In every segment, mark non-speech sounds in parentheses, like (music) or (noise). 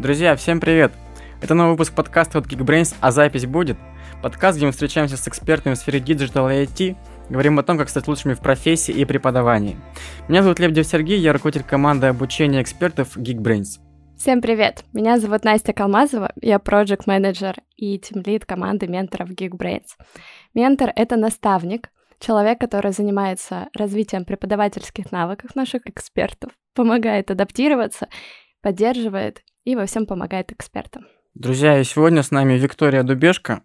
Друзья, всем привет! Это новый выпуск подкаста от Geekbrains, а запись будет. Подкаст, где мы встречаемся с экспертами в сфере Digital и IT, говорим о том, как стать лучшими в профессии и преподавании. Меня зовут Лебедев Сергей, я руководитель команды обучения экспертов Geekbrains. Всем привет! Меня зовут Настя Калмазова, я проект менеджер и тимлид команды менторов Geekbrains. Ментор — это наставник, человек, который занимается развитием преподавательских навыков наших экспертов, помогает адаптироваться, поддерживает и во всем помогает экспертам. Друзья, и сегодня с нами Виктория Дубешко,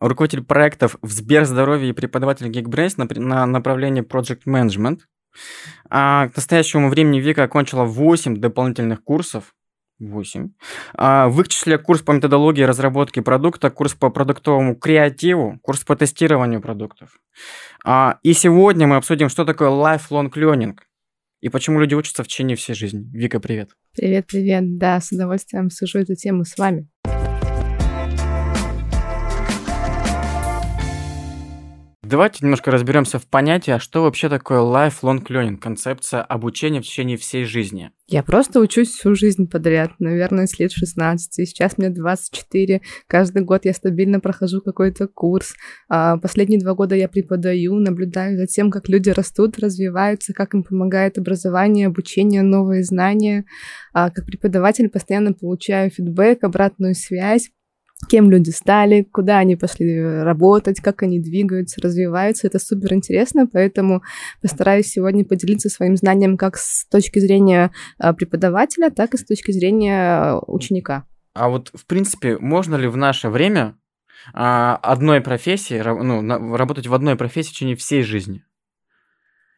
руководитель проектов в Сберздоровье и преподаватель Geekbrains на, на направлении Project Management. А, к настоящему времени Вика окончила 8 дополнительных курсов, 8. А, в их числе курс по методологии разработки продукта, курс по продуктовому креативу, курс по тестированию продуктов. А, и сегодня мы обсудим, что такое lifelong learning и почему люди учатся в течение всей жизни. Вика, привет. Привет, привет. Да, с удовольствием сужу эту тему с вами. Давайте немножко разберемся в понятии, а что вообще такое lifelong learning, концепция обучения в течение всей жизни. Я просто учусь всю жизнь подряд, наверное, с лет 16. Сейчас мне 24. Каждый год я стабильно прохожу какой-то курс. А, последние два года я преподаю, наблюдаю за тем, как люди растут, развиваются, как им помогает образование, обучение, новые знания. А, как преподаватель постоянно получаю фидбэк, обратную связь кем люди стали, куда они пошли работать, как они двигаются, развиваются. Это супер интересно, поэтому постараюсь сегодня поделиться своим знанием как с точки зрения а, преподавателя, так и с точки зрения ученика. А вот, в принципе, можно ли в наше время а, одной профессии, ну, работать в одной профессии в течение всей жизни?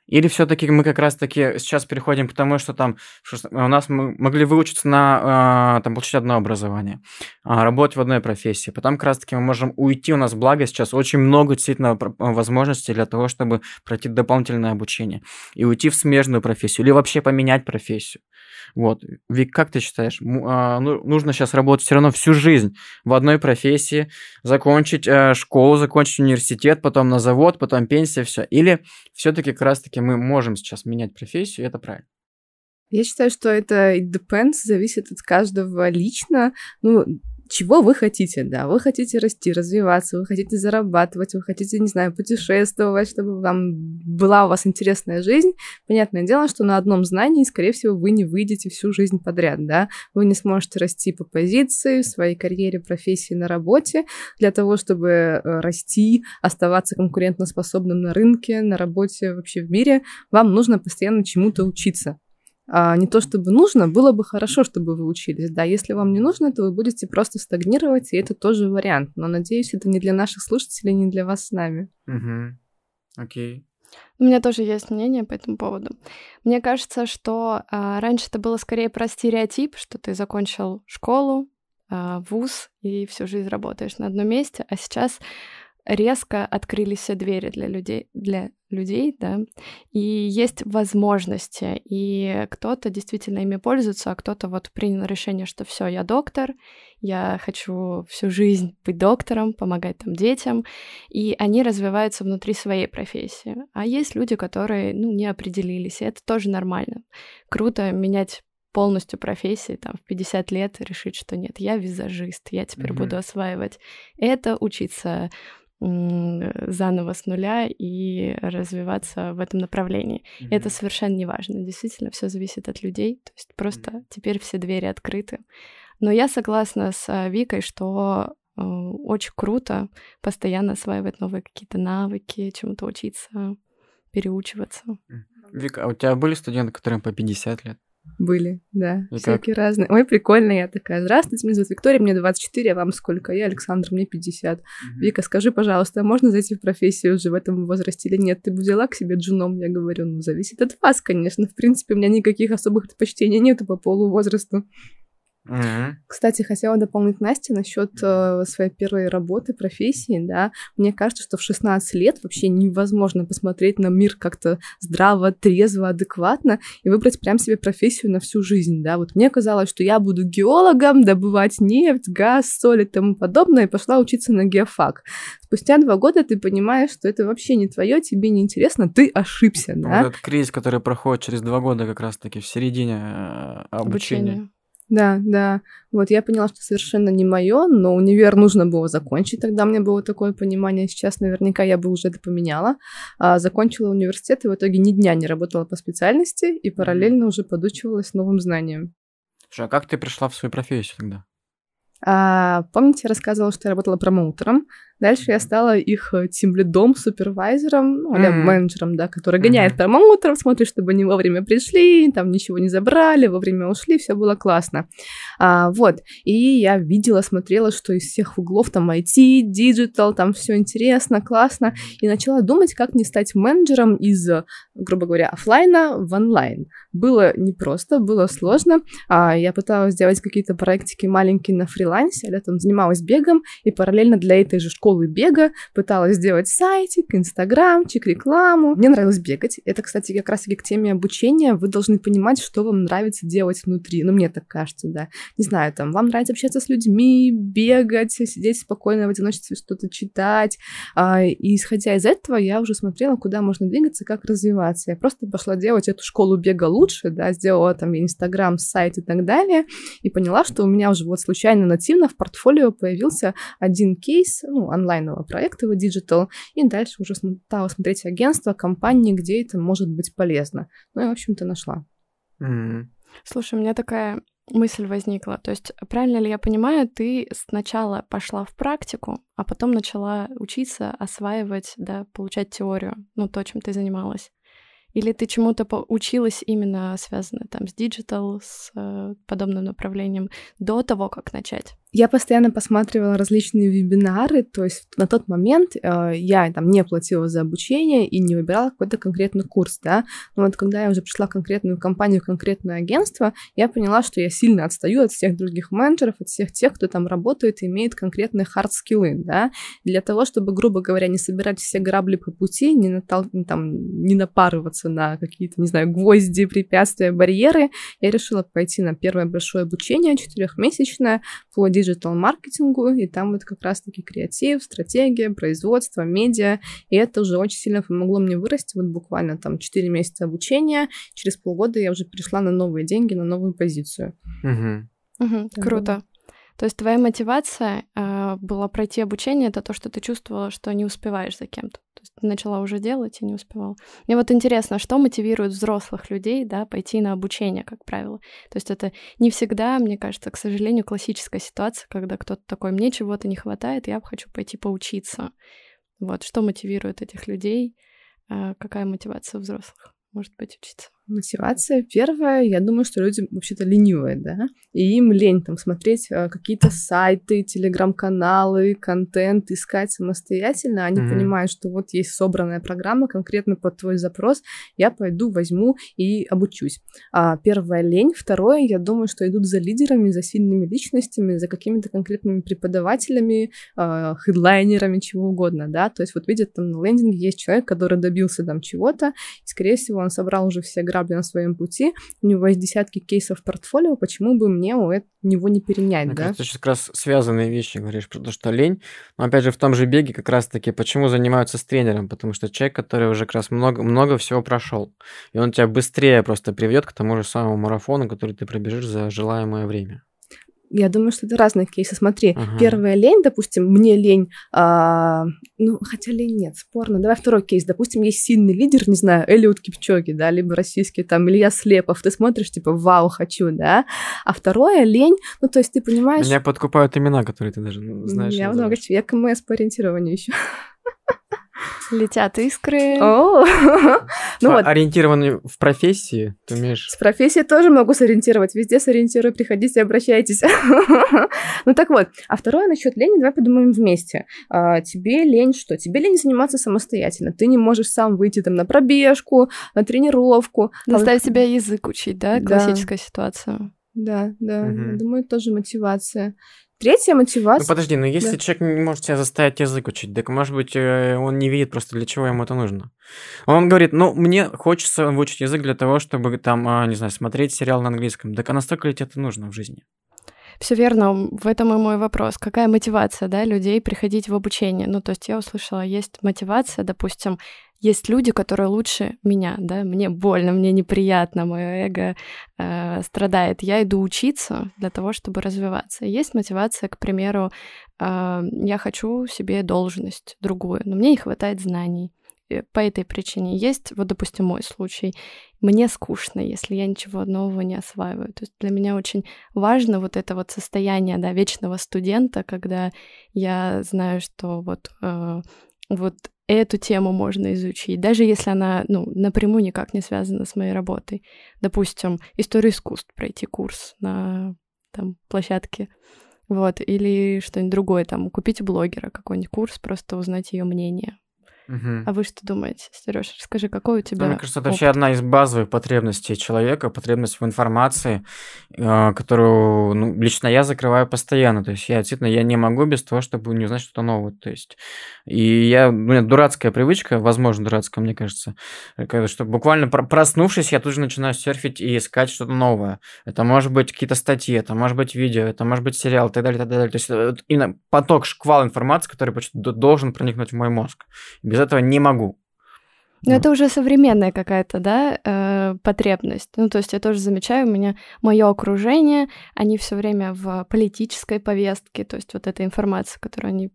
Или все-таки мы как раз-таки сейчас переходим к тому, что там что у нас мы могли выучиться на, э, там, получить одно образование, э, работать в одной профессии. Потом как раз-таки мы можем уйти, у нас благо сейчас очень много действительно возможностей для того, чтобы пройти дополнительное обучение и уйти в смежную профессию или вообще поменять профессию. Вот. Вик, как ты считаешь, а, ну, нужно сейчас работать все равно всю жизнь в одной профессии, закончить э, школу, закончить университет, потом на завод, потом пенсия, все. Или все-таки как раз-таки мы можем сейчас менять профессию, и это правильно? Я считаю, что это it depends, зависит от каждого лично. Ну, чего вы хотите, да, вы хотите расти, развиваться, вы хотите зарабатывать, вы хотите, не знаю, путешествовать, чтобы вам была у вас интересная жизнь. Понятное дело, что на одном знании, скорее всего, вы не выйдете всю жизнь подряд, да, вы не сможете расти по позиции, в своей карьере, профессии, на работе. Для того, чтобы э, расти, оставаться конкурентоспособным на рынке, на работе, вообще в мире, вам нужно постоянно чему-то учиться а, не то чтобы нужно, было бы хорошо, чтобы вы учились. Да, если вам не нужно, то вы будете просто стагнировать, и это тоже вариант. Но надеюсь, это не для наших слушателей, не для вас с нами. Угу. Окей. У меня тоже есть мнение по этому поводу. Мне кажется, что а, раньше это было скорее про стереотип, что ты закончил школу, а, вуз и всю жизнь работаешь на одном месте, а сейчас резко открылись все двери для людей, для людей, да, и есть возможности, и кто-то действительно ими пользуется, а кто-то вот принял решение, что все, я доктор, я хочу всю жизнь быть доктором, помогать там детям, и они развиваются внутри своей профессии. А есть люди, которые, ну, не определились, и это тоже нормально. Круто менять полностью профессии, там, в 50 лет решить, что нет, я визажист, я теперь mm-hmm. буду осваивать это, учиться заново с нуля и развиваться в этом направлении. Mm-hmm. Это совершенно не важно. Действительно, все зависит от людей. То есть просто mm-hmm. теперь все двери открыты. Но я согласна с а, Викой, что э, очень круто постоянно осваивать новые какие-то навыки, чему-то учиться, переучиваться. Вика, а у тебя были студенты, которым по 50 лет? Были, да, И всякие как? разные. Ой, прикольно, я такая, здравствуйте, меня зовут Виктория, мне 24, а вам сколько? Я Александр, мне 50. Угу. Вика, скажи, пожалуйста, а можно зайти в профессию уже в этом возрасте или нет? Ты бы взяла к себе джуном? Я говорю, ну, зависит от вас, конечно. В принципе, у меня никаких особых предпочтений нету по полу возрасту. Mm-hmm. Кстати, хотела дополнить Настя насчет э, своей первой работы, профессии, да. Мне кажется, что в 16 лет вообще невозможно посмотреть на мир как-то здраво, трезво, адекватно и выбрать прям себе профессию на всю жизнь, да. Вот мне казалось, что я буду геологом, добывать нефть, газ, соль и тому подобное, и пошла учиться на геофак. Спустя два года ты понимаешь, что это вообще не твое, тебе не интересно, ты ошибся, да. Вот этот кризис, который проходит через два года как раз-таки в середине э, обучения. обучения Да, да. Вот я поняла, что совершенно не мое, но универ нужно было закончить. Тогда у меня было такое понимание. Сейчас наверняка я бы уже это поменяла. А, закончила университет и в итоге ни дня не работала по специальности и параллельно уже подучивалась новым знаниям. Слушай, а как ты пришла в свою профессию тогда? А, помните, я рассказывала, что я работала промоутером. Дальше я стала их тимлидом, э, супервайзером, ну, mm-hmm. менеджером, да, который гоняет mm-hmm. промоутеров, смотрит, чтобы они вовремя пришли, там ничего не забрали, вовремя ушли, все было классно. А, вот, и я видела, смотрела, что из всех углов там IT, digital, там все интересно, классно, и начала думать, как мне стать менеджером из, грубо говоря, офлайна в онлайн. Было непросто, было сложно. А, я пыталась сделать какие-то проектики маленькие на фрилансе, я там занималась бегом, и параллельно для этой же школы школы бега, пыталась сделать сайтик, инстаграмчик, рекламу. Мне нравилось бегать. Это, кстати, как раз-таки к теме обучения. Вы должны понимать, что вам нравится делать внутри. Ну, мне так кажется, да. Не знаю, там, вам нравится общаться с людьми, бегать, сидеть спокойно в одиночестве, что-то читать. А, и исходя из этого, я уже смотрела, куда можно двигаться, как развиваться. Я просто пошла делать эту школу бега лучше, да, сделала там инстаграм, сайт и так далее, и поняла, что у меня уже вот случайно нативно в портфолио появился один кейс, ну, онлайнового проекта в Digital, и дальше уже стала смотреть агентство, компании, где это может быть полезно. Ну и, в общем-то, нашла. Mm-hmm. Слушай, у меня такая мысль возникла. То есть, правильно ли я понимаю, ты сначала пошла в практику, а потом начала учиться, осваивать, да, получать теорию, ну, то, чем ты занималась? Или ты чему-то училась именно связано там с digital, с э, подобным направлением до того, как начать? Я постоянно посматривала различные вебинары, то есть на тот момент э, я там не платила за обучение и не выбирала какой-то конкретный курс, да, но вот когда я уже пришла в конкретную компанию, в конкретное агентство, я поняла, что я сильно отстаю от всех других менеджеров, от всех тех, кто там работает и имеет конкретные hard skill ы, да, для того, чтобы, грубо говоря, не собирать все грабли по пути, не, натал... там, не напарываться на какие-то, не знаю, гвозди, препятствия, барьеры, я решила пойти на первое большое обучение, четырехмесячное, по диджитал-маркетингу, и там вот как раз-таки креатив, стратегия, производство, медиа, и это уже очень сильно помогло мне вырасти, вот буквально там 4 месяца обучения, через полгода я уже перешла на новые деньги, на новую позицию. Угу. Угу, круто. То есть твоя мотивация э, была пройти обучение, это то, что ты чувствовала, что не успеваешь за кем-то. То есть ты начала уже делать и не успевала. Мне вот интересно, что мотивирует взрослых людей, да, пойти на обучение, как правило. То есть это не всегда, мне кажется, к сожалению, классическая ситуация, когда кто-то такой, мне чего-то не хватает, я хочу пойти поучиться. Вот, что мотивирует этих людей, э, какая мотивация взрослых может быть учиться? Мотивация первая, я думаю, что люди вообще-то ленивые, да, и им лень там смотреть э, какие-то сайты, телеграм-каналы, контент, искать самостоятельно. Они mm-hmm. понимают, что вот есть собранная программа конкретно под твой запрос, я пойду, возьму и обучусь. А, первая лень. Второе, я думаю, что идут за лидерами, за сильными личностями, за какими-то конкретными преподавателями, э, хедлайнерами, чего угодно, да, то есть вот видят там на лендинге есть человек, который добился там чего-то, и, скорее всего, он собрал уже все графики грабли на своем пути, у него есть десятки кейсов портфолио, почему бы мне у него не перенять, Мне да? Кажется, сейчас как раз связанные вещи говоришь, потому что лень, но опять же в том же беге как раз-таки, почему занимаются с тренером, потому что человек, который уже как раз много, много всего прошел, и он тебя быстрее просто приведет к тому же самому марафону, который ты пробежишь за желаемое время. Я думаю, что это разные кейсы. Смотри, ага. первая лень, допустим, мне лень, а, ну, хотя лень нет, спорно. Давай второй кейс. Допустим, есть сильный лидер, не знаю, Элиот Кипчоги, да, либо российский там Илья Слепов. Ты смотришь, типа, вау, хочу, да. А второе лень, ну, то есть ты понимаешь... Меня подкупают имена, которые ты даже знаешь. Я много чего. Я КМС по ориентированию еще. Летят искры. О, (laughs) ну вот. Ориентированный в профессии, ты умеешь? С профессией тоже могу сориентировать. Везде сориентирую, приходите, обращайтесь. (laughs) ну так вот. А второе насчет лени, давай подумаем вместе. А, тебе лень что? Тебе лень заниматься самостоятельно. Ты не можешь сам выйти там на пробежку, на тренировку. Заставить себя язык учить, да? Классическая ситуация. Да, да. Думаю, тоже мотивация. Третья мотивация... Ну подожди, но если да. человек не может себя заставить язык учить, так может быть э, он не видит просто для чего ему это нужно. Он говорит, ну мне хочется выучить язык для того, чтобы там, а, не знаю, смотреть сериал на английском. Так а настолько ли тебе это нужно в жизни? Все верно, в этом и мой вопрос. Какая мотивация, да, людей приходить в обучение? Ну, то есть я услышала, есть мотивация, допустим, есть люди, которые лучше меня, да, мне больно, мне неприятно, мое эго э, страдает. Я иду учиться для того, чтобы развиваться. Есть мотивация, к примеру, э, я хочу себе должность другую, но мне не хватает знаний э, по этой причине. Есть, вот, допустим, мой случай. Мне скучно, если я ничего нового не осваиваю. То есть для меня очень важно вот это вот состояние, да, вечного студента, когда я знаю, что вот, э, вот эту тему можно изучить, даже если она ну, напрямую никак не связана с моей работой. Допустим, историю искусств пройти курс на там, площадке, вот, или что-нибудь другое, там, купить блогера какой-нибудь курс, просто узнать ее мнение. Мгм. А вы что думаете, Сереж? Расскажи, какой у Ну, тебя мне кажется, это опыт? вообще одна из базовых потребностей человека, потребность в информации, э, которую ну, лично я закрываю постоянно. То есть я действительно я не могу без того, чтобы не узнать что-то новое. То есть и я, у меня дурацкая привычка, возможно, дурацкая, мне кажется, э, что буквально про- проснувшись, я тут же начинаю серфить и искать что-то новое. Это может быть какие-то статьи, это может быть видео, это может быть сериал и так далее, и так далее. То есть э, именно поток, шквал информации, который должен проникнуть в мой мозг. Без этого не могу. Ну, Ну. это уже современная какая-то, да, э, потребность. Ну, то есть я тоже замечаю, у меня мое окружение, они все время в политической повестке, то есть вот эта информация, которую они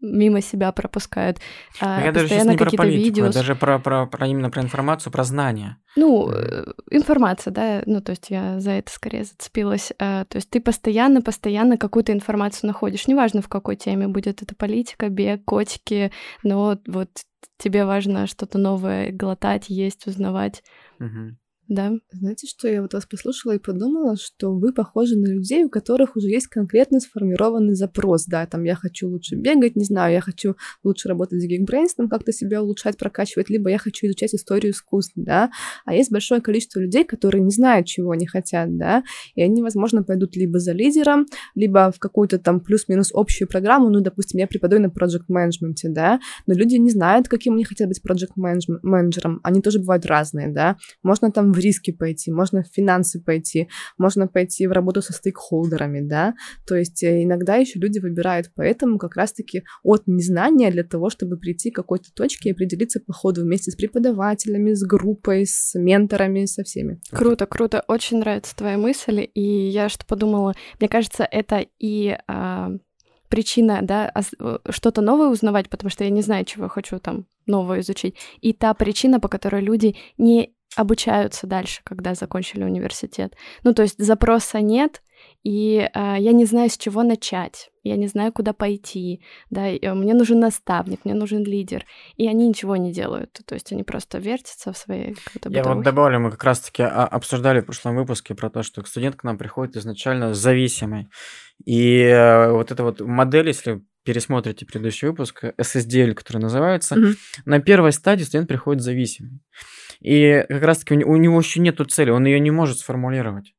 мимо себя пропускают. а, я даже сейчас не про политику, видео. я даже про, про, про именно про информацию, про знания. Ну, э, информация, да, ну, то есть я за это скорее зацепилась. А, То есть ты постоянно, постоянно какую-то информацию находишь, неважно в какой теме, будет это политика, бег, котики, но вот тебе важно что-то новое глотать, есть, узнавать, Мгм. Да. Знаете, что я вот вас послушала и подумала, что вы похожи на людей, у которых уже есть конкретно сформированный запрос, да, там я хочу лучше бегать, не знаю, я хочу лучше работать с Geekbrains, там как-то себя улучшать, прокачивать, либо я хочу изучать историю искусств, да, а есть большое количество людей, которые не знают, чего они хотят, да, и они, возможно, пойдут либо за лидером, либо в какую-то там плюс-минус общую программу, ну, допустим, я преподаю на project менеджменте, да, но люди не знают, каким они хотят быть project менеджером, они тоже бывают разные, да, можно там в риски пойти, можно в финансы пойти, можно пойти в работу со стейкхолдерами, да, то есть э, иногда еще люди выбирают поэтому как раз-таки от незнания для того, чтобы прийти к какой-то точке и определиться по ходу вместе с преподавателями, с группой, с менторами, со всеми. Круто, круто, очень нравится твоя мысль, и я что подумала, мне кажется, это и а, причина, да, э, что-то новое узнавать, потому что я не знаю, чего я хочу там новое изучить, и та причина, по которой люди не обучаются дальше, когда закончили университет. Ну, то есть запроса нет, и а, я не знаю, с чего начать, я не знаю, куда пойти, да, и, э, мне нужен наставник, мне нужен лидер, и они ничего не делают, то есть они просто вертятся в своей какой-то Я вот добавлю, мы как раз-таки а- обсуждали в прошлом выпуске про то, что студент к нам приходит изначально зависимый. И э, вот эта вот модель, если пересмотрите предыдущий выпуск, SSDL, который называется, Мгм. на первой стадии студент приходит зависимый. И как раз-таки у не- у него еще нету цели, он ее не может сформулировать.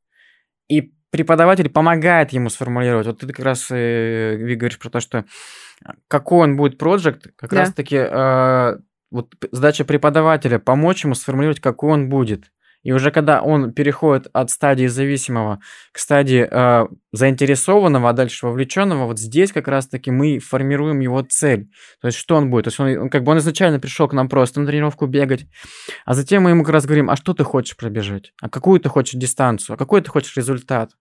И преподаватель помогает ему сформулировать. Вот ты как раз, э, Ви, говоришь про то, что какой он будет проект, как Да. раз-таки э, вот задача преподавателя помочь ему сформулировать, какой он будет. И уже когда он переходит от стадии зависимого к стадии э, заинтересованного, а дальше вовлеченного, вот здесь как раз-таки мы формируем его цель. То есть что он будет? То есть он, он как бы он изначально пришел к нам просто на тренировку бегать, а затем мы ему как раз говорим, а что ты хочешь пробежать? А какую ты хочешь дистанцию? А какой ты хочешь результат?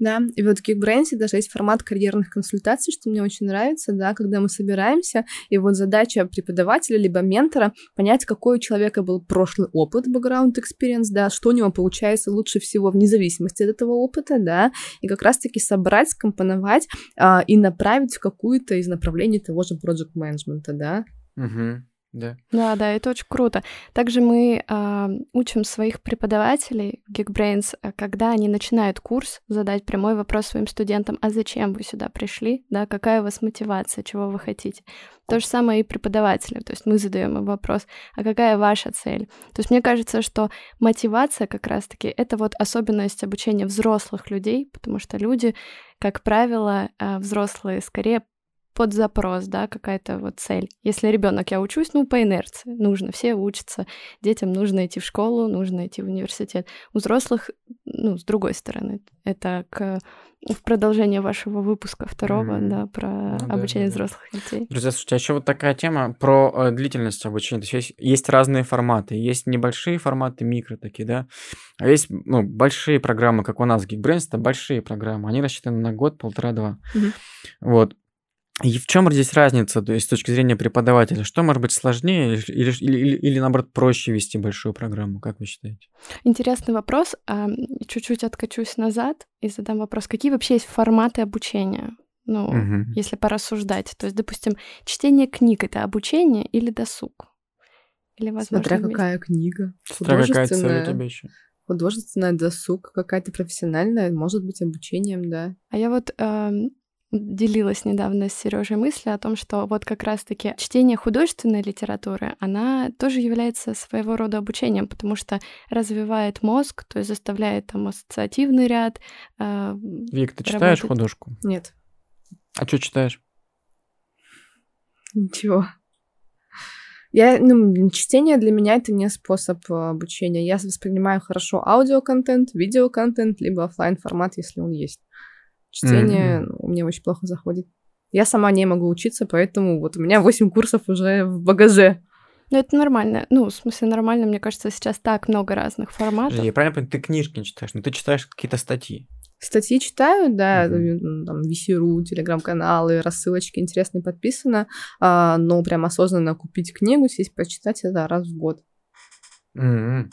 Да, и вот в Geekbrains даже есть формат карьерных консультаций, что мне очень нравится, да, когда мы собираемся, и вот задача преподавателя либо ментора понять, какой у человека был прошлый опыт, background experience, да, что у него получается лучше всего вне зависимости от этого опыта, да, и как раз-таки собрать, скомпоновать а, и направить в какую-то из направлений того же project менеджмента, да. Угу, да. Да, да, это очень круто. Также мы а, учим своих преподавателей Geekbrains, а, когда они начинают курс, задать прямой вопрос своим студентам, а зачем вы сюда пришли, да, какая у вас мотивация, чего вы хотите. То же самое и преподаватели, то есть мы задаем им вопрос, а какая ваша цель? То есть мне кажется, что мотивация как раз-таки это вот особенность обучения взрослых людей, потому что люди, как правило, а, взрослые скорее под запрос, да, какая-то вот цель. Если ребенок, я учусь, ну, по инерции, нужно, все учатся, детям нужно идти в школу, нужно идти в университет. У взрослых, ну, с другой стороны, это к в продолжение вашего выпуска второго, mm-hmm. да, про ну, обучение да, взрослых да. детей. Друзья, слушайте, а еще вот такая тема про э, длительность обучения. То есть, есть есть разные форматы. Есть небольшие форматы, микро такие, да. А есть ну, большие программы, как у нас Geekbrains, это большие программы. Они рассчитаны на год, полтора-два. Mm-hmm. Вот. И в чем здесь разница, то есть с точки зрения преподавателя? Что может быть сложнее или, или, или, или наоборот проще вести большую программу? Как вы считаете? Интересный вопрос. Чуть-чуть откачусь назад и задам вопрос. Какие вообще есть форматы обучения? Ну, угу. если порассуждать. То есть, допустим, чтение книг это обучение или досуг? Или, возможно, Смотря вместе? какая книга. Смотря какая цель у тебя еще. Художественная досуг, какая-то профессиональная, может быть, обучением, да. А я вот э, делилась недавно с Сережей мыслью о том, что вот как раз-таки чтение художественной литературы, она тоже является своего рода обучением, потому что развивает мозг, то есть заставляет там ассоциативный ряд. Э, Вик, ты читаешь работать. художку? Нет. А что читаешь? Ничего. Я, ну, чтение для меня это не способ э, обучения. Я воспринимаю хорошо аудиоконтент, видеоконтент, либо офлайн формат, если он есть. Чтение mm-hmm. у меня очень плохо заходит. Я сама не могу учиться, поэтому вот у меня 8 курсов уже в багаже. Ну, это нормально. Ну, в смысле, нормально, мне кажется, сейчас так много разных форматов. Я правильно понимаю, ты книжки не читаешь, но ты читаешь какие-то статьи. Статьи читаю, да, mm-hmm. там, VC.ru, телеграм-каналы, рассылочки интересные подписано, а, но прям осознанно купить книгу, сесть почитать, это раз в год. Mm-hmm.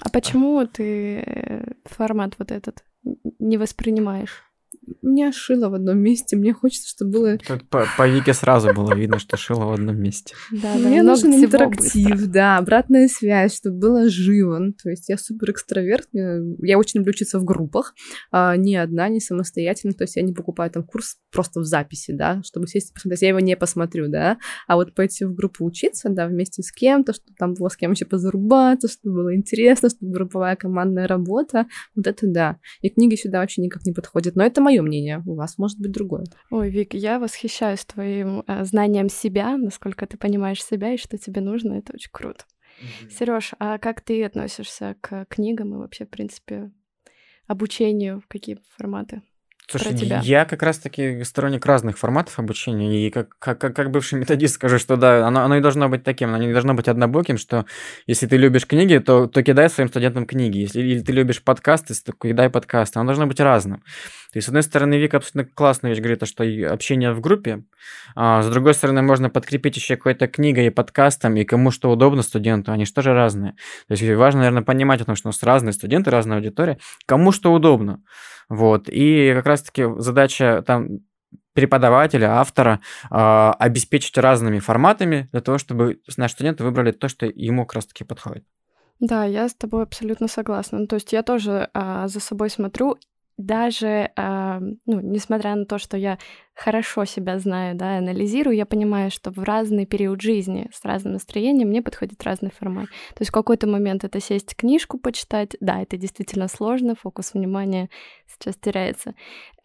А почему ты э, формат вот этот не воспринимаешь? Меня шило в одном месте, мне хочется, чтобы было... Тут по, по Вике сразу было видно, что шило в одном месте. Да, да, мне нужен интерактив, (laughs) да, обратная связь, чтобы было живо. Ну, то есть я супер экстраверт, я очень люблю учиться в группах, а, ни одна, не самостоятельно, то есть я не покупаю там курс просто в записи, да, чтобы сесть и посмотреть, я его не посмотрю, да, а вот пойти в группу учиться, да, вместе с кем-то, чтобы там было с кем еще позарубаться, чтобы было интересно, чтобы групповая командная работа, вот это да. И книги сюда вообще никак не подходят, но это мое мнение, у вас может быть другое. Ой, Вик, я восхищаюсь твоим э, знанием себя, насколько ты понимаешь себя и что тебе нужно, это очень круто. Mm-hmm. Сереж, а как ты относишься к книгам и вообще, в принципе, обучению, в какие форматы? Слушай, тебя. я как раз-таки сторонник разных форматов обучения, и как, как, как бывший методист скажу, что да, оно, оно и должно быть таким, оно не должно быть однобоким, что если ты любишь книги, то, то кидай своим студентам книги, если или ты любишь подкасты, то кидай подкасты, оно должно быть разным. То есть, с одной стороны, Вика абсолютно классная вещь говорит, что общение в группе, а с другой стороны, можно подкрепить еще какой-то книгой и подкастом, и кому что удобно студенту, они же тоже разные. То есть, важно, наверное, понимать о том, что у нас разные студенты, разная аудитория, кому что удобно. Вот. И как раз-таки задача там преподавателя, автора э, обеспечить разными форматами для того, чтобы наши студенты выбрали то, что ему как раз-таки подходит. Да, я с тобой абсолютно согласна. То есть я тоже а, за собой смотрю даже, э, ну, несмотря на то, что я хорошо себя знаю, да, анализирую, я понимаю, что в разный период жизни с разным настроением мне подходит разный формат. То есть в какой-то момент это сесть книжку почитать, да, это действительно сложно, фокус внимания сейчас теряется.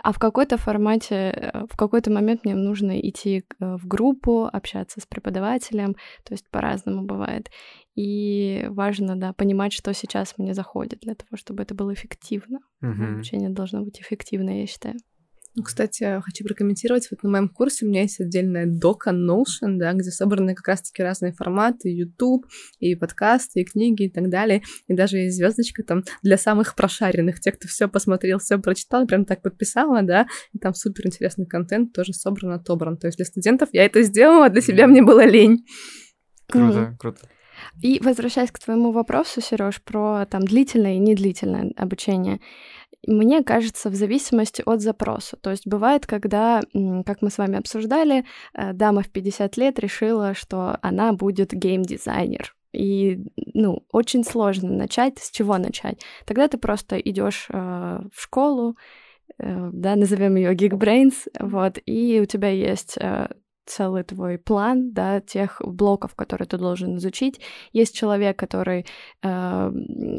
А в какой-то формате, э, в какой-то момент мне нужно идти э, в группу, общаться с преподавателем, то есть по-разному бывает. И важно, да, понимать, что сейчас мне заходит для того, чтобы это было эффективно. Угу. Обучение должно быть эффективное, я считаю. Ну, кстати, хочу прокомментировать. Вот на моем курсе у меня есть отдельная дока Notion, да, где собраны как раз-таки разные форматы, YouTube, и подкасты, и книги, и так далее. И даже есть звездочка там для самых прошаренных, тех, кто все посмотрел, все прочитал, прям так подписала, да, и там супер интересный контент тоже собран, отобран. То есть для студентов я это сделала, а для себя мне было лень. Круто, mm. круто. И возвращаясь к твоему вопросу, Сереж, про там длительное и недлительное обучение, мне кажется, в зависимости от запроса. То есть бывает, когда, как мы с вами обсуждали, э, дама в 50 лет решила, что она будет гейм-дизайнер. И, ну, очень сложно начать. С чего начать? Тогда ты просто идешь э, в школу, э, да, назовем ее Geekbrains, вот, и у тебя есть э, целый твой план, да, тех блоков, которые ты должен изучить. Есть человек, который э,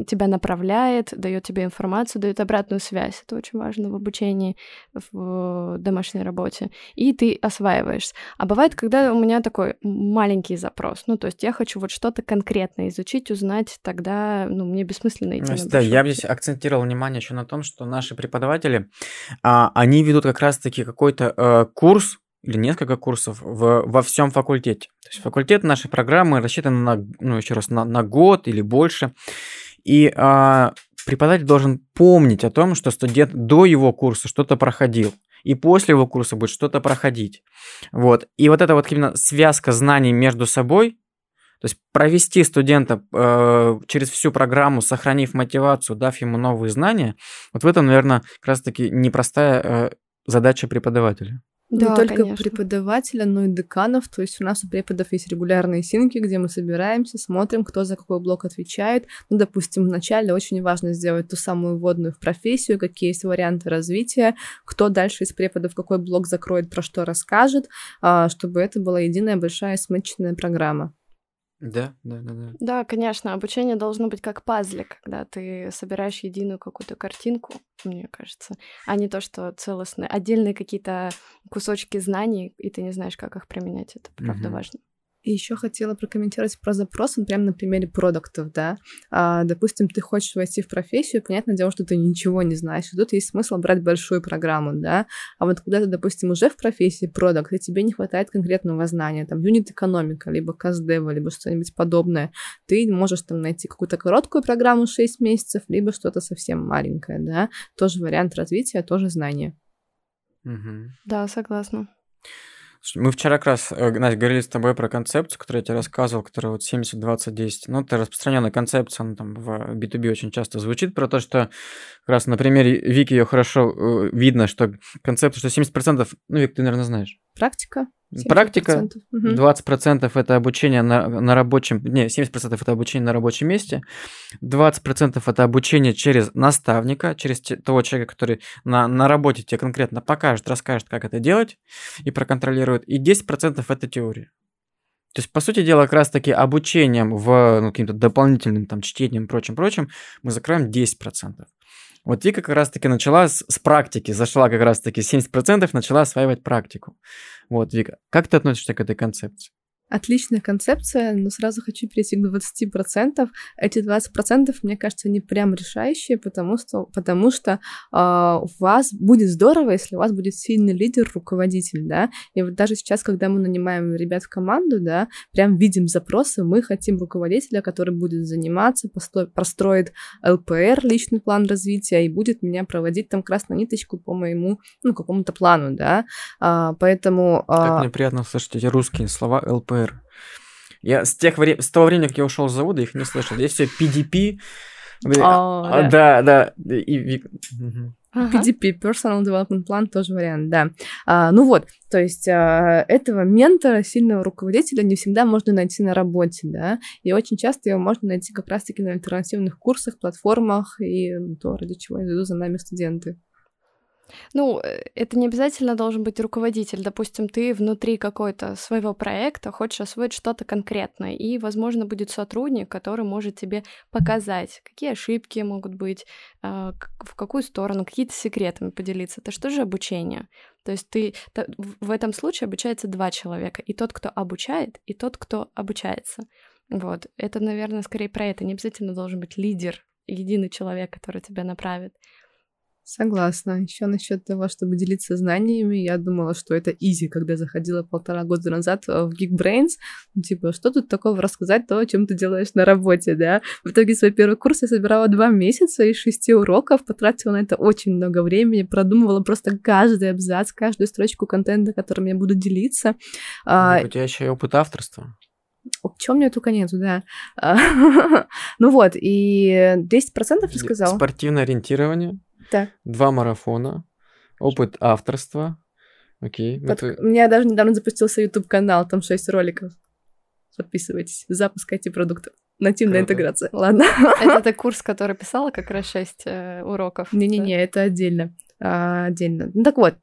тебя направляет, дает тебе информацию, дает обратную связь. Это очень важно в обучении, в домашней работе. И ты осваиваешься. А бывает, когда у меня такой маленький запрос. Ну, то есть я хочу вот что-то конкретно изучить, узнать, тогда, ну, мне бессмысленно идти на Да, я бы здесь акцентировал внимание еще на том, что наши преподаватели, а, они ведут как раз-таки какой-то а, курс, или несколько курсов в, во всем факультете. То есть факультет нашей программы рассчитан на, ну, еще раз, на, на год или больше. И а, преподаватель должен помнить о том, что студент до его курса что-то проходил. И после его курса будет что-то проходить. Вот. И вот эта вот именно связка знаний между собой, то есть провести студента э, через всю программу, сохранив мотивацию, дав ему новые знания, вот в этом, наверное, как раз-таки непростая э, задача преподавателя. Да, не только конечно. преподавателя, но и деканов. То есть у нас у преподов есть регулярные синки, где мы собираемся, смотрим, кто за какой блок отвечает. Ну, допустим, вначале очень важно сделать ту самую вводную в профессию, какие есть варианты развития, кто дальше из преподов какой блок закроет, про что расскажет, а, чтобы это была единая большая смыченная программа. Да, да, да, да. Да, конечно, обучение должно быть как пазлик, когда ты собираешь единую какую-то картинку, мне кажется, а не то, что целостные, отдельные какие-то кусочки знаний, и ты не знаешь, как их применять. Это правда угу. важно. И еще хотела прокомментировать про запрос, он прямо на примере продуктов, да. А, допустим, ты хочешь войти в профессию, понятное дело, что ты ничего не знаешь, и тут есть смысл брать большую программу, да. А вот когда ты, допустим, уже в профессии продукт, и тебе не хватает конкретного знания, там, юнит-экономика, либо каздева, либо что-нибудь подобное, ты можешь там найти какую-то короткую программу 6 месяцев, либо что-то совсем маленькое, да. Тоже вариант развития, тоже знания. Угу. Да, согласна. Мы вчера как раз, э, Настя, говорили с тобой про концепцию, которую я тебе рассказывал, которая вот 70-20-10. Ну, это распространенная концепция, она там в B2B очень часто звучит, про то, что как раз на примере Вики ее хорошо э, видно, что концепция, что 70%, ну, Вик, ты, наверное, знаешь. Практика. Практика, 20% это обучение на, на рабочем, не, 70% это обучение на рабочем месте, 20% это обучение через наставника, через те, того человека, который на, на работе тебе конкретно покажет, расскажет, как это делать и проконтролирует, и 10% это теория. То есть, по сути дела, как раз-таки обучением в ну, каким-то дополнительным там чтением и прочим-прочим мы закроем 10%. Вот Вика как раз-таки начала с, с практики, зашла как раз-таки 70%, начала осваивать практику. Вот, Вика, как ты относишься к этой концепции? Отличная концепция, но сразу хочу перейти к 20%. Эти 20%, мне кажется, они прям решающие, потому что, потому что э, у вас будет здорово, если у вас будет сильный лидер, руководитель, да. И вот даже сейчас, когда мы нанимаем ребят в команду, да, прям видим запросы, мы хотим руководителя, который будет заниматься, построит ЛПР, личный план развития, и будет меня проводить там красную ниточку по моему, ну, какому-то плану, да. А, поэтому... Как мне приятно слышать эти русские слова ЛПР ЛПР. Я с, тех вре... с того времени, как я ушел с завода, их не слышал. Здесь все PDP. А, да, да. И... Ага. PDP, Personal Development Plan, тоже вариант, да. А, ну вот, то есть а, этого ментора, сильного руководителя не всегда можно найти на работе, да, и очень часто его можно найти как раз-таки на альтернативных курсах, платформах, и ну, то, ради чего идут за нами студенты. Ну, э, это не обязательно должен быть руководитель. Допустим, ты внутри какой-то своего проекта хочешь освоить что-то конкретное, и, возможно, будет сотрудник, который может тебе показать, какие ошибки могут быть, а, в какую сторону, какие-то секретами поделиться. Это что же обучение? То есть ты в этом случае обучается два человека, и тот, кто обучает, и тот, кто обучается. Вот, это, наверное, скорее про это. Не обязательно должен быть лидер, единый человек, который тебя направит. Согласна. Еще насчет того, чтобы делиться знаниями, я думала, что это изи, когда заходила полтора года назад э, в Geekbrains. Ну, типа, что тут такого рассказать, то, о чем ты делаешь на работе, да? В итоге свой первый курс я собирала два месяца из шести уроков, потратила на это очень много времени, продумывала просто каждый абзац, каждую строчку контента, которым я буду делиться. А, у тебя еще и опыт авторства. Чем мне только нету, да. (laughs) ну вот, и 10% рассказал. Спортивное ориентирование. Так. Два марафона, опыт авторства. Окей. Под... Это... У меня даже недавно запустился YouTube канал, там шесть роликов. Подписывайтесь, запускайте продукты. Нативная Круто. интеграция. Ладно. Это, (laughs) курс, который писала как раз шесть э, уроков. Не-не-не, это отдельно. А, отдельно. Ну так вот,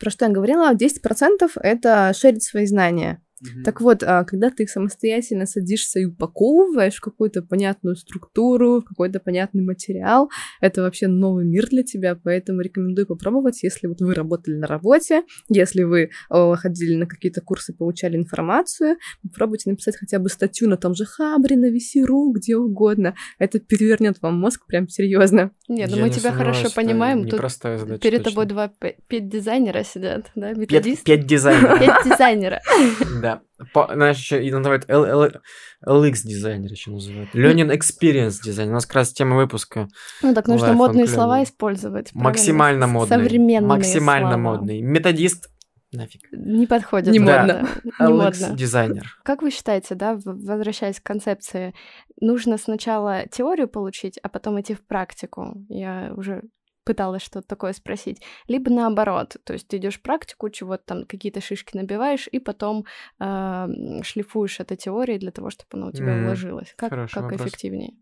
про что я говорила, 10% это шерить свои знания. Так вот, а, когда ты самостоятельно садишься и упаковываешь в какую-то понятную структуру, в какой-то понятный материал, это вообще новый мир для тебя, поэтому рекомендую попробовать, если вот вы работали на работе, если вы ходили на какие-то курсы, получали информацию, попробуйте написать хотя бы статью на том же Хабре, на Весеру, где угодно. Это перевернет вам мозг прям серьезно. Нет, ну мы тебя хорошо понимаем. Тут задача, перед точно. тобой два пять дизайнера сидят, да? Методист? Пять дизайнера. (laughs) Пять дизайнера. (laughs) Да. По, знаешь, еще и называют LX дизайнер еще называют. Learning Experience дизайн. У нас как раз тема выпуска. Ну так нужно модные слова использовать. Максимально модные. Современные Максимально слова. модный. Методист нафиг. Не подходит. Не модно. Не (laughs) модно. дизайнер. Как вы считаете, да, возвращаясь к концепции, нужно сначала теорию получить, а потом идти в практику? Я уже пыталась что-то такое спросить, либо наоборот, то есть ты идешь практику, чего-то там какие-то шишки набиваешь, и потом э, шлифуешь это теорией для того, чтобы оно у тебя mm, уложилось. Как, как эффективнее?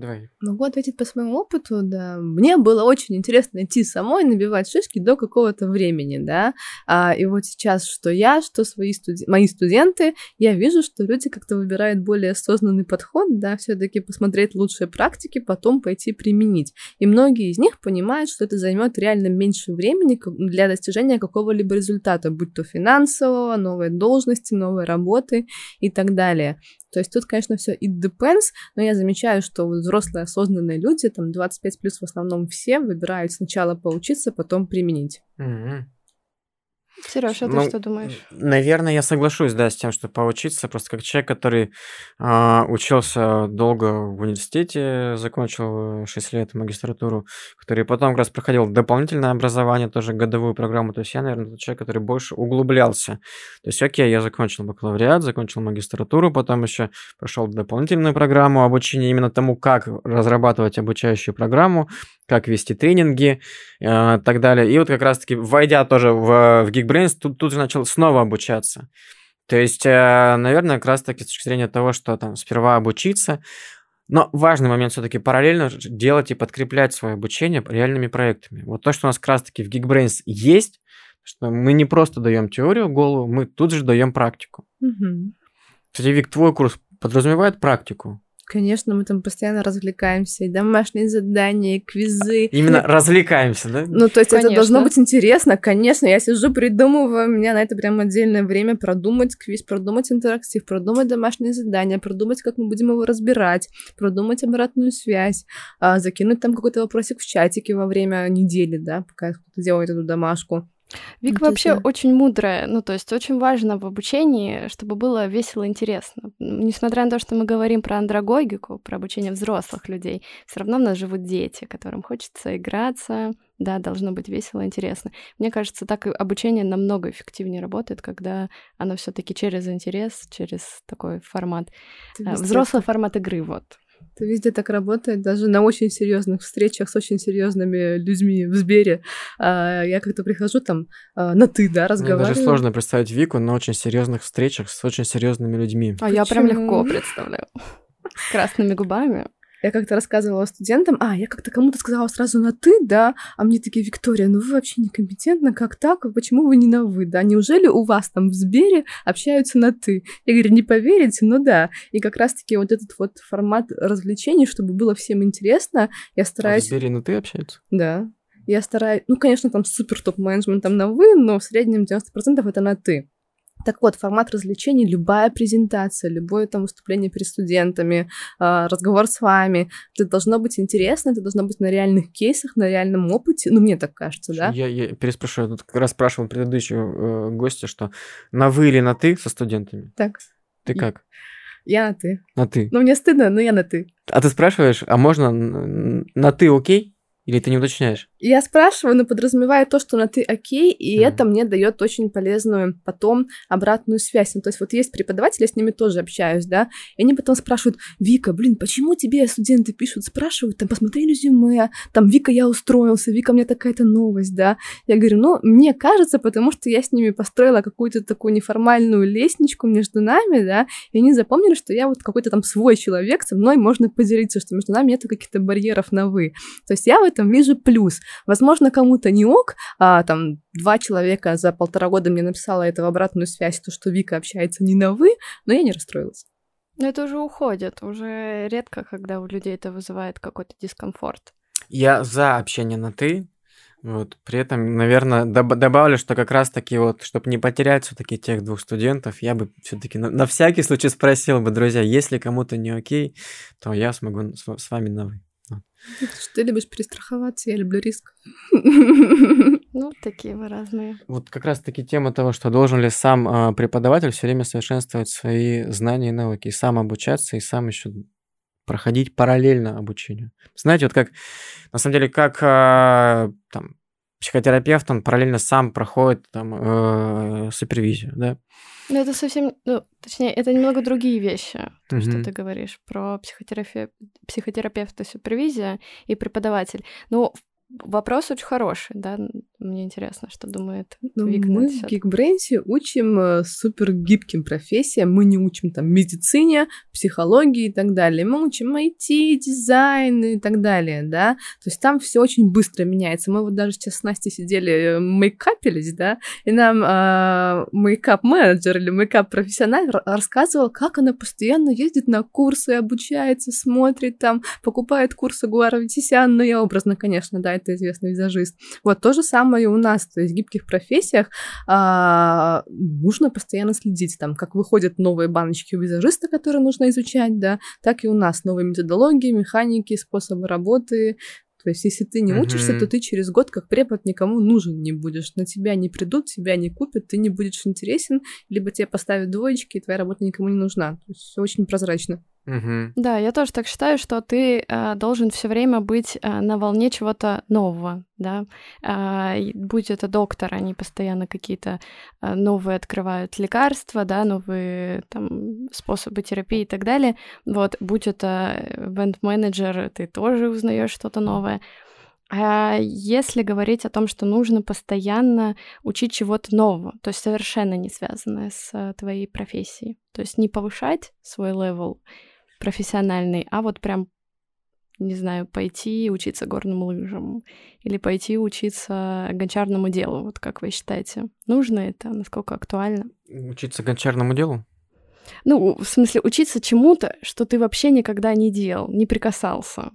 Давай. Могу ответить по своему опыту, да. Мне было очень интересно идти самой, набивать шишки до какого-то времени, да. А, и вот сейчас, что я, что свои студи... мои студенты, я вижу, что люди как-то выбирают более осознанный подход, да, все-таки посмотреть лучшие практики, потом пойти применить. И многие из них понимают, что это займет реально меньше времени для достижения какого-либо результата, будь то финансового, новой должности, новой работы и так далее. То есть тут, конечно, все it depends, но я замечаю, что взрослые осознанные люди, там 25 плюс в основном все, выбирают сначала поучиться, потом применить. Mm-hmm. Сереж, а ты ну, что думаешь? Наверное, я соглашусь, да, с тем, что поучиться, просто как человек, который э, учился долго в университете, закончил 6 лет магистратуру, который потом как раз проходил дополнительное образование, тоже годовую программу, то есть я, наверное, тот человек, который больше углублялся. То есть, окей, я закончил бакалавриат, закончил магистратуру, потом еще прошел дополнительную программу обучения именно тому, как разрабатывать обучающую программу, как вести тренинги и э, так далее. И вот как раз-таки, войдя тоже в, в Geekbrains, тут, тут же начал снова обучаться. То есть, э, наверное, как раз-таки с точки зрения того, что там сперва обучиться, но важный момент все-таки параллельно делать и подкреплять свое обучение реальными проектами. Вот то, что у нас как раз-таки в Geekbrains есть, что мы не просто даем теорию голову, мы тут же даем практику. Угу. Кстати, Вик, твой курс подразумевает практику? Конечно, мы там постоянно развлекаемся, и домашние задания, и квизы. Именно и... развлекаемся, да? Ну, то есть конечно. это должно быть интересно, конечно. Я сижу, придумываю, у меня на это прям отдельное время продумать квиз, продумать интерактив, продумать домашние задания, продумать, как мы будем его разбирать, продумать обратную связь, а, закинуть там какой-то вопросик в чатике во время недели, да, пока кто-то делает эту домашку. Вик ну, вообще очень мудрая, ну то есть очень важно в обучении, чтобы было весело и интересно. Несмотря на то, что мы говорим про андрогогику, про обучение взрослых людей, все равно у нас живут дети, которым хочется играться, да, должно быть весело и интересно. Мне кажется, так обучение намного эффективнее работает, когда оно все-таки через интерес, через такой формат, э, взрослый формат игры, вот. Это везде так работает, даже на очень серьезных встречах с очень серьезными людьми в Сбере. А, я как-то прихожу там а, на ты, да, разговариваю. Мне даже сложно представить Вику на очень серьезных встречах с очень серьезными людьми. А Почему? я прям легко представляю. С красными губами. Я как-то рассказывала студентам, а, я как-то кому-то сказала сразу на «ты», да, а мне такие, Виктория, ну вы вообще некомпетентны, как так, почему вы не на «вы», да, неужели у вас там в Сбере общаются на «ты»? Я говорю, не поверите, ну да, и как раз-таки вот этот вот формат развлечений, чтобы было всем интересно, я стараюсь... А в Сбере на «ты» общаются? Да, я стараюсь, ну, конечно, там супер топ-менеджмент там на «вы», но в среднем 90% это на «ты». Так вот, формат развлечений, любая презентация, любое там выступление перед студентами, а, разговор с вами, это должно быть интересно, это должно быть на реальных кейсах, на реальном опыте, ну, мне так кажется, да? Я, я переспрашиваю, тут как раз спрашивал предыдущего э, гостя, что на вы или на ты со студентами? Так. Ты как? Я на ты. На ты. Ну, мне стыдно, но я на ты. А ты спрашиваешь, а можно на ты окей? Или ты не уточняешь? Я спрашиваю, но подразумеваю то, что на ты окей, и mm. это мне дает очень полезную потом обратную связь. Ну, то есть вот есть преподаватели, я с ними тоже общаюсь, да, и они потом спрашивают, Вика, блин, почему тебе студенты пишут, спрашивают, там, посмотри резюме, там, Вика, я устроился, Вика, у меня такая-то новость, да. Я говорю, ну, мне кажется, потому что я с ними построила какую-то такую неформальную лестничку между нами, да, и они запомнили, что я вот какой-то там свой человек, со мной можно поделиться, что между нами нет каких-то барьеров на «вы». То есть я в этом этом вижу плюс. Возможно, кому-то не ок, а там два человека за полтора года мне написала это в обратную связь, то, что Вика общается не на «вы», но я не расстроилась. Но это уже уходит, уже редко, когда у людей это вызывает какой-то дискомфорт. Я за общение на «ты», вот. При этом, наверное, доб- добавлю, что как раз-таки вот, чтобы не потерять все-таки тех двух студентов, я бы все-таки на, на всякий случай спросил бы, друзья, если кому-то не окей, то я смогу с, с вами на вы. Вот. Ты любишь перестраховаться, я люблю риск. (laughs) Ну, такие мы разные. Вот как раз-таки тема того, что должен ли сам э, преподаватель все время совершенствовать свои знания и навыки, и сам обучаться, и сам еще проходить параллельно обучению. Знаете, вот как, на самом деле, как э, там, психотерапевт, он параллельно сам проходит там э, супервизию, да? Ну, это совсем, ну, точнее, это немного другие вещи, то, угу. что ты говоришь про психотерапе... психотерапевта, супервизия и преподаватель. Ну, Вопрос очень хороший, да, мне интересно, что думает ну, Вика Мы в Geekbrains учим э, супер гибким профессиям, мы не учим там медицине, психологии и так далее, мы учим IT, дизайн и так далее, да, то есть там все очень быстро меняется. Мы вот даже сейчас с Настей сидели, э, мейкапились, да, и нам э, мейкап-менеджер или мейкап-профессионал рассказывал, как она постоянно ездит на курсы, обучается, смотрит там, покупает курсы Гуара Витисян, ну я образно, конечно, да, это известный визажист. Вот то же самое у нас, то есть в гибких профессиях а, нужно постоянно следить, там, как выходят новые баночки у визажиста, которые нужно изучать, да, так и у нас новые методологии, механики, способы работы, то есть, если ты не учишься, mm-hmm. то ты через год как препод никому нужен не будешь. На тебя не придут, тебя не купят, ты не будешь интересен, либо тебе поставят двоечки, и твоя работа никому не нужна. То есть все очень прозрачно. Угу. Да, я тоже так считаю, что ты э, должен все время быть э, на волне чего-то нового, да. Э, будь это доктор, они постоянно какие-то э, новые открывают лекарства, да, новые там способы терапии и так далее. Вот, будь это event-менеджер, ты тоже узнаешь что-то новое. А если говорить о том, что нужно постоянно учить чего-то нового, то есть совершенно не связанное с твоей профессией, то есть не повышать свой level, профессиональный, а вот прям, не знаю, пойти учиться горным лыжам или пойти учиться гончарному делу. Вот как вы считаете, нужно это? Насколько актуально? Учиться гончарному делу? Ну, в смысле, учиться чему-то, что ты вообще никогда не делал, не прикасался.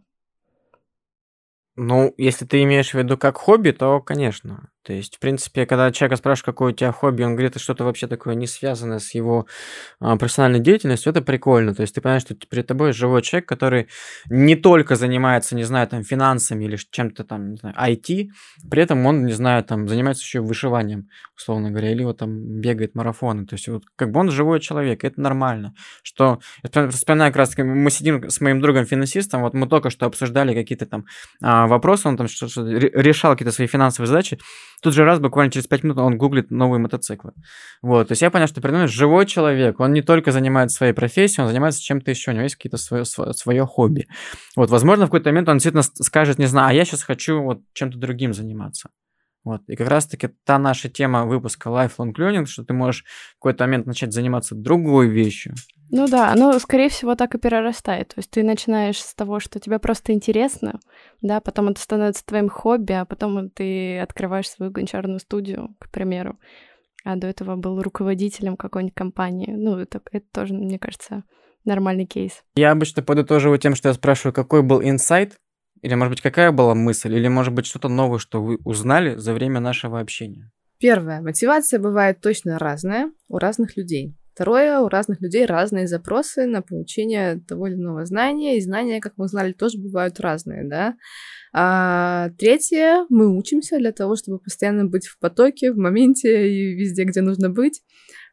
Ну, если ты имеешь в виду как хобби, то, конечно. То есть, в принципе, когда человека спрашивают, какое у тебя хобби, он говорит, что-то вообще такое не связанное с его а, профессиональной деятельностью, это прикольно. То есть ты понимаешь, что перед тобой живой человек, который не только занимается, не знаю, там, финансами или чем-то там, не знаю, IT, при этом он, не знаю, там, занимается еще вышиванием, условно говоря, или вот там бегает марафоны. То есть вот как бы он живой человек, это нормально. Что, я вспоминаю как раз, мы сидим с моим другом-финансистом, вот мы только что обсуждали какие-то там а, вопросы, он там что-то решал какие-то свои финансовые задачи, Тут же раз, буквально через 5 минут он гуглит новые мотоциклы. Вот, то есть я понял, что передо мной живой человек, он не только занимается своей профессией, он занимается чем-то еще, у него есть какие-то свое, свое хобби. Вот, возможно, в какой-то момент он действительно скажет, не знаю, а я сейчас хочу вот чем-то другим заниматься. Вот. И как раз-таки та наша тема выпуска Lifelong Learning, что ты можешь в какой-то момент начать заниматься другой вещью. Ну да, оно, скорее всего, так и перерастает. То есть ты начинаешь с того, что тебе просто интересно, да, потом это становится твоим хобби, а потом ты открываешь свою гончарную студию, к примеру. А до этого был руководителем какой-нибудь компании. Ну, это, это тоже, мне кажется, нормальный кейс. Я обычно подытоживаю тем, что я спрашиваю, какой был инсайт или, может быть, какая была мысль? Или, может быть, что-то новое, что вы узнали за время нашего общения? Первое. Мотивация бывает точно разная у разных людей. Второе, у разных людей разные запросы на получение того или иного знания, и знания, как мы узнали, тоже бывают разные, да. А третье, мы учимся для того, чтобы постоянно быть в потоке, в моменте и везде, где нужно быть.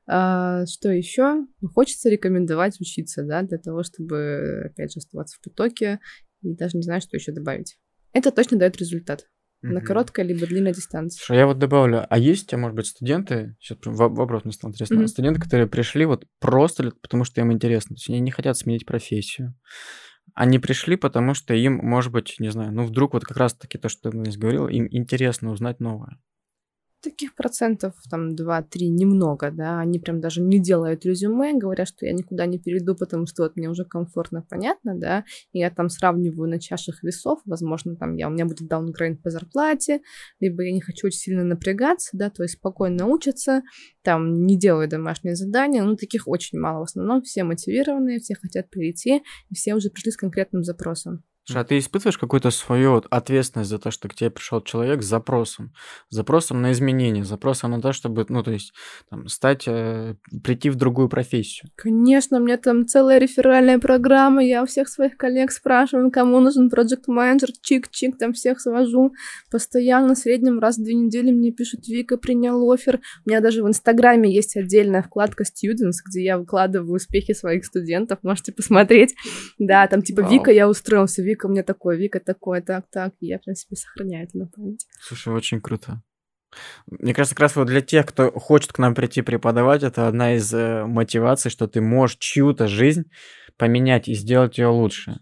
А, что еще? Ну, хочется рекомендовать учиться, да, для того, чтобы, опять же, оставаться в потоке и даже не знаю, что еще добавить. Это точно дает результат. Mm-hmm. На короткой либо длинной дистанции. Что я вот добавлю, а есть, а может быть, студенты, сейчас вопрос мне стал интересно, mm-hmm. студенты, которые пришли вот просто потому, что им интересно, то есть они не хотят сменить профессию, они пришли, потому что им, может быть, не знаю, ну вдруг вот как раз-таки то, что ты здесь говорил, им интересно узнать новое. Таких процентов, там, 2-3, немного, да, они прям даже не делают резюме, говорят, что я никуда не перейду, потому что вот мне уже комфортно, понятно, да, и я там сравниваю на чашах весов, возможно, там я, у меня будет даунгрейд по зарплате, либо я не хочу очень сильно напрягаться, да, то есть спокойно учатся, там, не делаю домашние задания, ну, таких очень мало, в основном. Все мотивированные, все хотят перейти, и все уже пришли с конкретным запросом. Слушай, а ты испытываешь какую-то свою вот ответственность за то, что к тебе пришел человек с запросом, запросом на изменение, запросом на то, чтобы, ну, то есть, там, стать, э, прийти в другую профессию? Конечно, у меня там целая реферальная программа, я у всех своих коллег спрашиваю, кому нужен проект менеджер чик-чик, там всех свожу, постоянно, в среднем раз в две недели мне пишут, Вика принял офер, у меня даже в Инстаграме есть отдельная вкладка Students, где я выкладываю успехи своих студентов, можете посмотреть, да, там типа, Вика, я устроился, Вика у меня такой, Вика такой, так, так. И я, в принципе, сохраняю это на память. Слушай, очень круто. Мне кажется, как раз вот для тех, кто хочет к нам прийти преподавать, это одна из э, мотиваций, что ты можешь чью-то жизнь поменять и сделать ее лучше.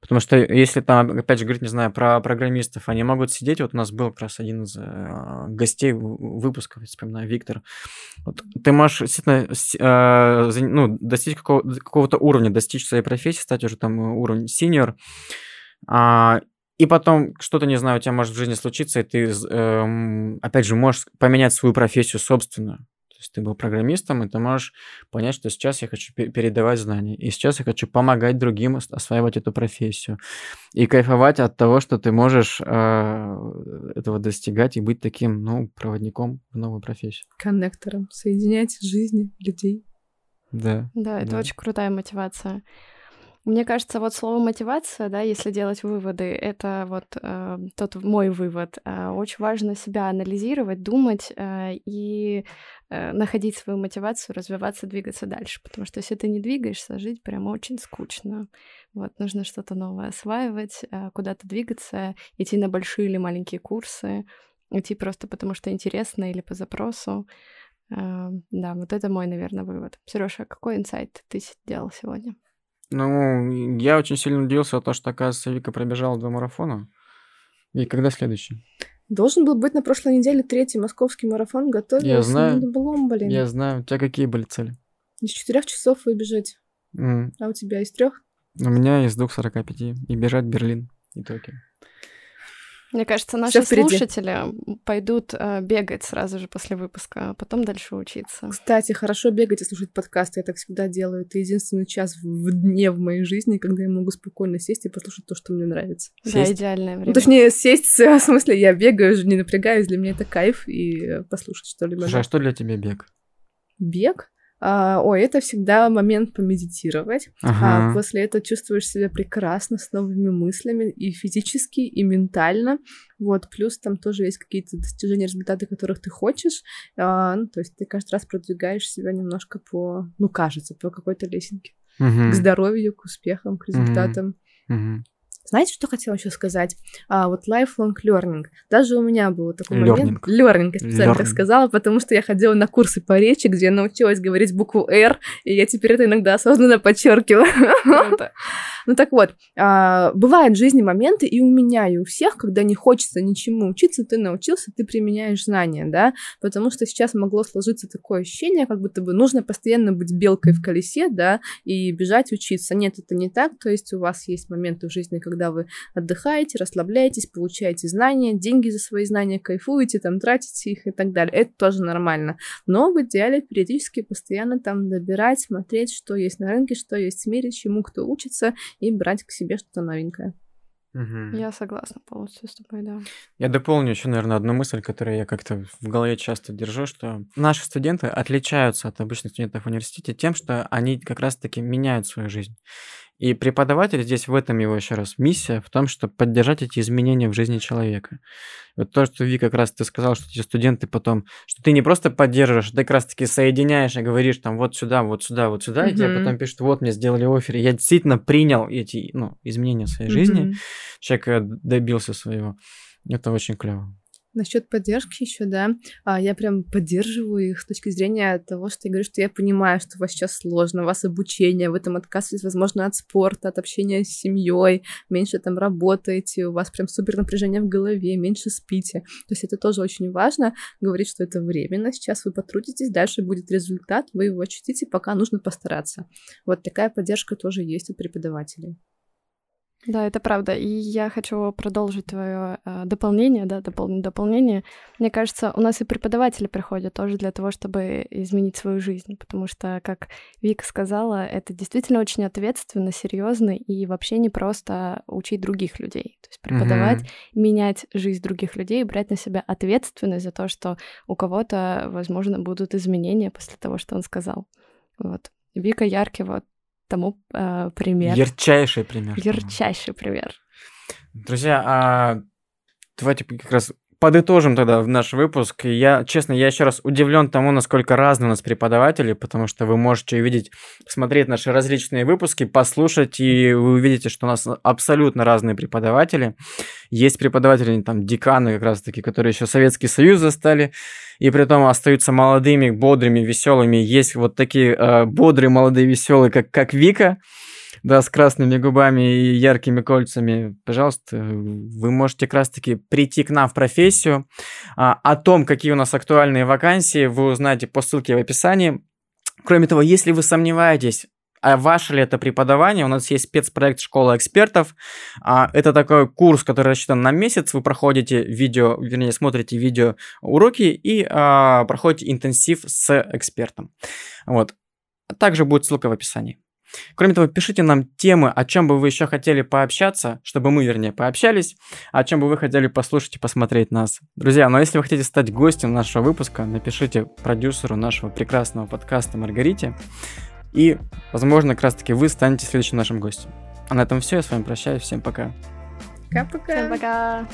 Потому что если там, опять же, говорить, не знаю, про программистов, они могут сидеть, вот у нас был как раз один из э, гостей выпуска, вспоминаю, Виктор. Вот, ты можешь действительно э, ну, достичь какого- какого-то уровня, достичь своей профессии, стать уже там уровень синьор, а, и потом что-то, не знаю, у тебя может в жизни случиться, и ты, эм, опять же, можешь поменять свою профессию собственную. То есть ты был программистом, и ты можешь понять, что сейчас я хочу передавать знания, и сейчас я хочу помогать другим осваивать эту профессию. И кайфовать от того, что ты можешь э, этого достигать и быть таким, ну, проводником в новую профессию. Коннектором, соединять жизни людей. Да. Да, это да. очень крутая мотивация. Мне кажется, вот слово мотивация, да, если делать выводы, это вот э, тот мой вывод. Э, очень важно себя анализировать, думать э, и э, находить свою мотивацию, развиваться, двигаться дальше. Потому что если ты не двигаешься, жить прямо очень скучно. Вот нужно что-то новое осваивать, э, куда-то двигаться, идти на большие или маленькие курсы, идти просто потому что интересно или по запросу. Э, да, вот это мой, наверное, вывод. Сережа, какой инсайт ты сделал сегодня? Ну, я очень сильно удивился от того, что, оказывается, Вика пробежала два марафона. И когда следующий? Должен был быть на прошлой неделе третий московский марафон. Готовился я знаю, блом, блин. Я знаю. У тебя какие были цели? Из четырех часов выбежать. Mm. А у тебя из трех? У меня из двух сорока пяти. И бежать Берлин и Токио. Мне кажется, наши слушатели пойдут э, бегать сразу же после выпуска, а потом дальше учиться. Кстати, хорошо бегать и слушать подкасты. Я так всегда делаю. Это единственный час в дне в моей жизни, когда я могу спокойно сесть и послушать то, что мне нравится. Да, сесть. идеальное время. Ну, точнее, сесть, (laughs) в смысле, я бегаю, не напрягаюсь. Для меня это кайф и послушать что-либо. Слушай, а что для тебя бег? Бег? А, ой, это всегда момент помедитировать. А ага. А после этого чувствуешь себя прекрасно, с новыми мыслями и физически, и ментально. Вот, плюс там тоже есть какие-то достижения, результаты, которых ты хочешь. А, ну, то есть ты каждый раз продвигаешь себя немножко по, ну, кажется, по какой-то лесенке. Угу. К здоровью, к успехам, к результатам. Угу. Знаете, что хотела еще сказать? А, вот lifelong learning. Даже у меня был такой learning. момент. Learning, я специально learning. так сказала, потому что я ходила на курсы по речи, где я научилась говорить букву R, и я теперь это иногда осознанно подчеркиваю. (laughs) Ну так вот, а, бывают в жизни моменты, и у меня, и у всех, когда не хочется ничему учиться, ты научился, ты применяешь знания, да, потому что сейчас могло сложиться такое ощущение, как будто бы нужно постоянно быть белкой в колесе, да, и бежать учиться. Нет, это не так, то есть у вас есть моменты в жизни, когда когда вы отдыхаете, расслабляетесь, получаете знания, деньги за свои знания, кайфуете, там, тратите их и так далее. Это тоже нормально. Но в идеале периодически постоянно там добирать, смотреть, что есть на рынке, что есть в мире, чему кто учится, и брать к себе что-то новенькое. Угу. Я согласна полностью с тобой, да. Я дополню еще, наверное, одну мысль, которую я как-то в голове часто держу, что наши студенты отличаются от обычных студентов в университете тем, что они как раз-таки меняют свою жизнь. И преподаватель здесь в этом его еще раз миссия, в том, чтобы поддержать эти изменения в жизни человека. Вот то, что Ви как раз ты сказал, что эти студенты потом, что ты не просто поддерживаешь, ты как раз таки соединяешь и говоришь там вот сюда, вот сюда, вот сюда, mm-hmm. и тебе потом пишут, вот мне сделали офер, я действительно принял эти ну, изменения в своей mm-hmm. жизни, человек э, добился своего. Это очень клево. Насчет поддержки еще, да, а, я прям поддерживаю их с точки зрения того, что я говорю, что я понимаю, что у вас сейчас сложно, у вас обучение, вы там отказываетесь, возможно, от спорта, от общения с семьей, меньше там работаете, у вас прям супер напряжение в голове, меньше спите. То есть это тоже очень важно, говорить, что это временно, сейчас вы потрудитесь, дальше будет результат, вы его ощутите, пока нужно постараться. Вот такая поддержка тоже есть у преподавателей. Да, это правда. И я хочу продолжить твое э, дополнение, да, допол- дополнение. Мне кажется, у нас и преподаватели приходят тоже для того, чтобы изменить свою жизнь, потому что, как Вика сказала, это действительно очень ответственно, серьезно и вообще не просто учить других людей. То есть преподавать, mm-hmm. менять жизнь других людей, брать на себя ответственность за то, что у кого-то, возможно, будут изменения после того, что он сказал. Вот. Вика яркий вот тому э, пример. Ярчайший пример. Ярчайший пример. Друзья, а давайте как раз подытожим тогда наш выпуск. Я, честно, я еще раз удивлен тому, насколько разные у нас преподаватели, потому что вы можете увидеть, посмотреть наши различные выпуски, послушать, и вы увидите, что у нас абсолютно разные преподаватели. Есть преподаватели, там, деканы как раз-таки, которые еще Советский Союз застали, и при этом остаются молодыми, бодрыми, веселыми. Есть вот такие э, бодрые, молодые, веселые, как, как Вика, да, с красными губами и яркими кольцами, пожалуйста, вы можете как раз-таки прийти к нам в профессию. А, о том, какие у нас актуальные вакансии, вы узнаете по ссылке в описании. Кроме того, если вы сомневаетесь, а ваше ли это преподавание? У нас есть спецпроект «Школа экспертов». А, это такой курс, который рассчитан на месяц. Вы проходите видео, вернее, смотрите видео уроки и а, проходите интенсив с экспертом. Вот. Также будет ссылка в описании. Кроме того, пишите нам темы, о чем бы вы еще хотели пообщаться, чтобы мы, вернее, пообщались, о чем бы вы хотели послушать и посмотреть нас. Друзья, ну а если вы хотите стать гостем нашего выпуска, напишите продюсеру нашего прекрасного подкаста Маргарите, и, возможно, как раз-таки вы станете следующим нашим гостем. А на этом все, я с вами прощаюсь, всем пока. Пока-пока. Всем пока.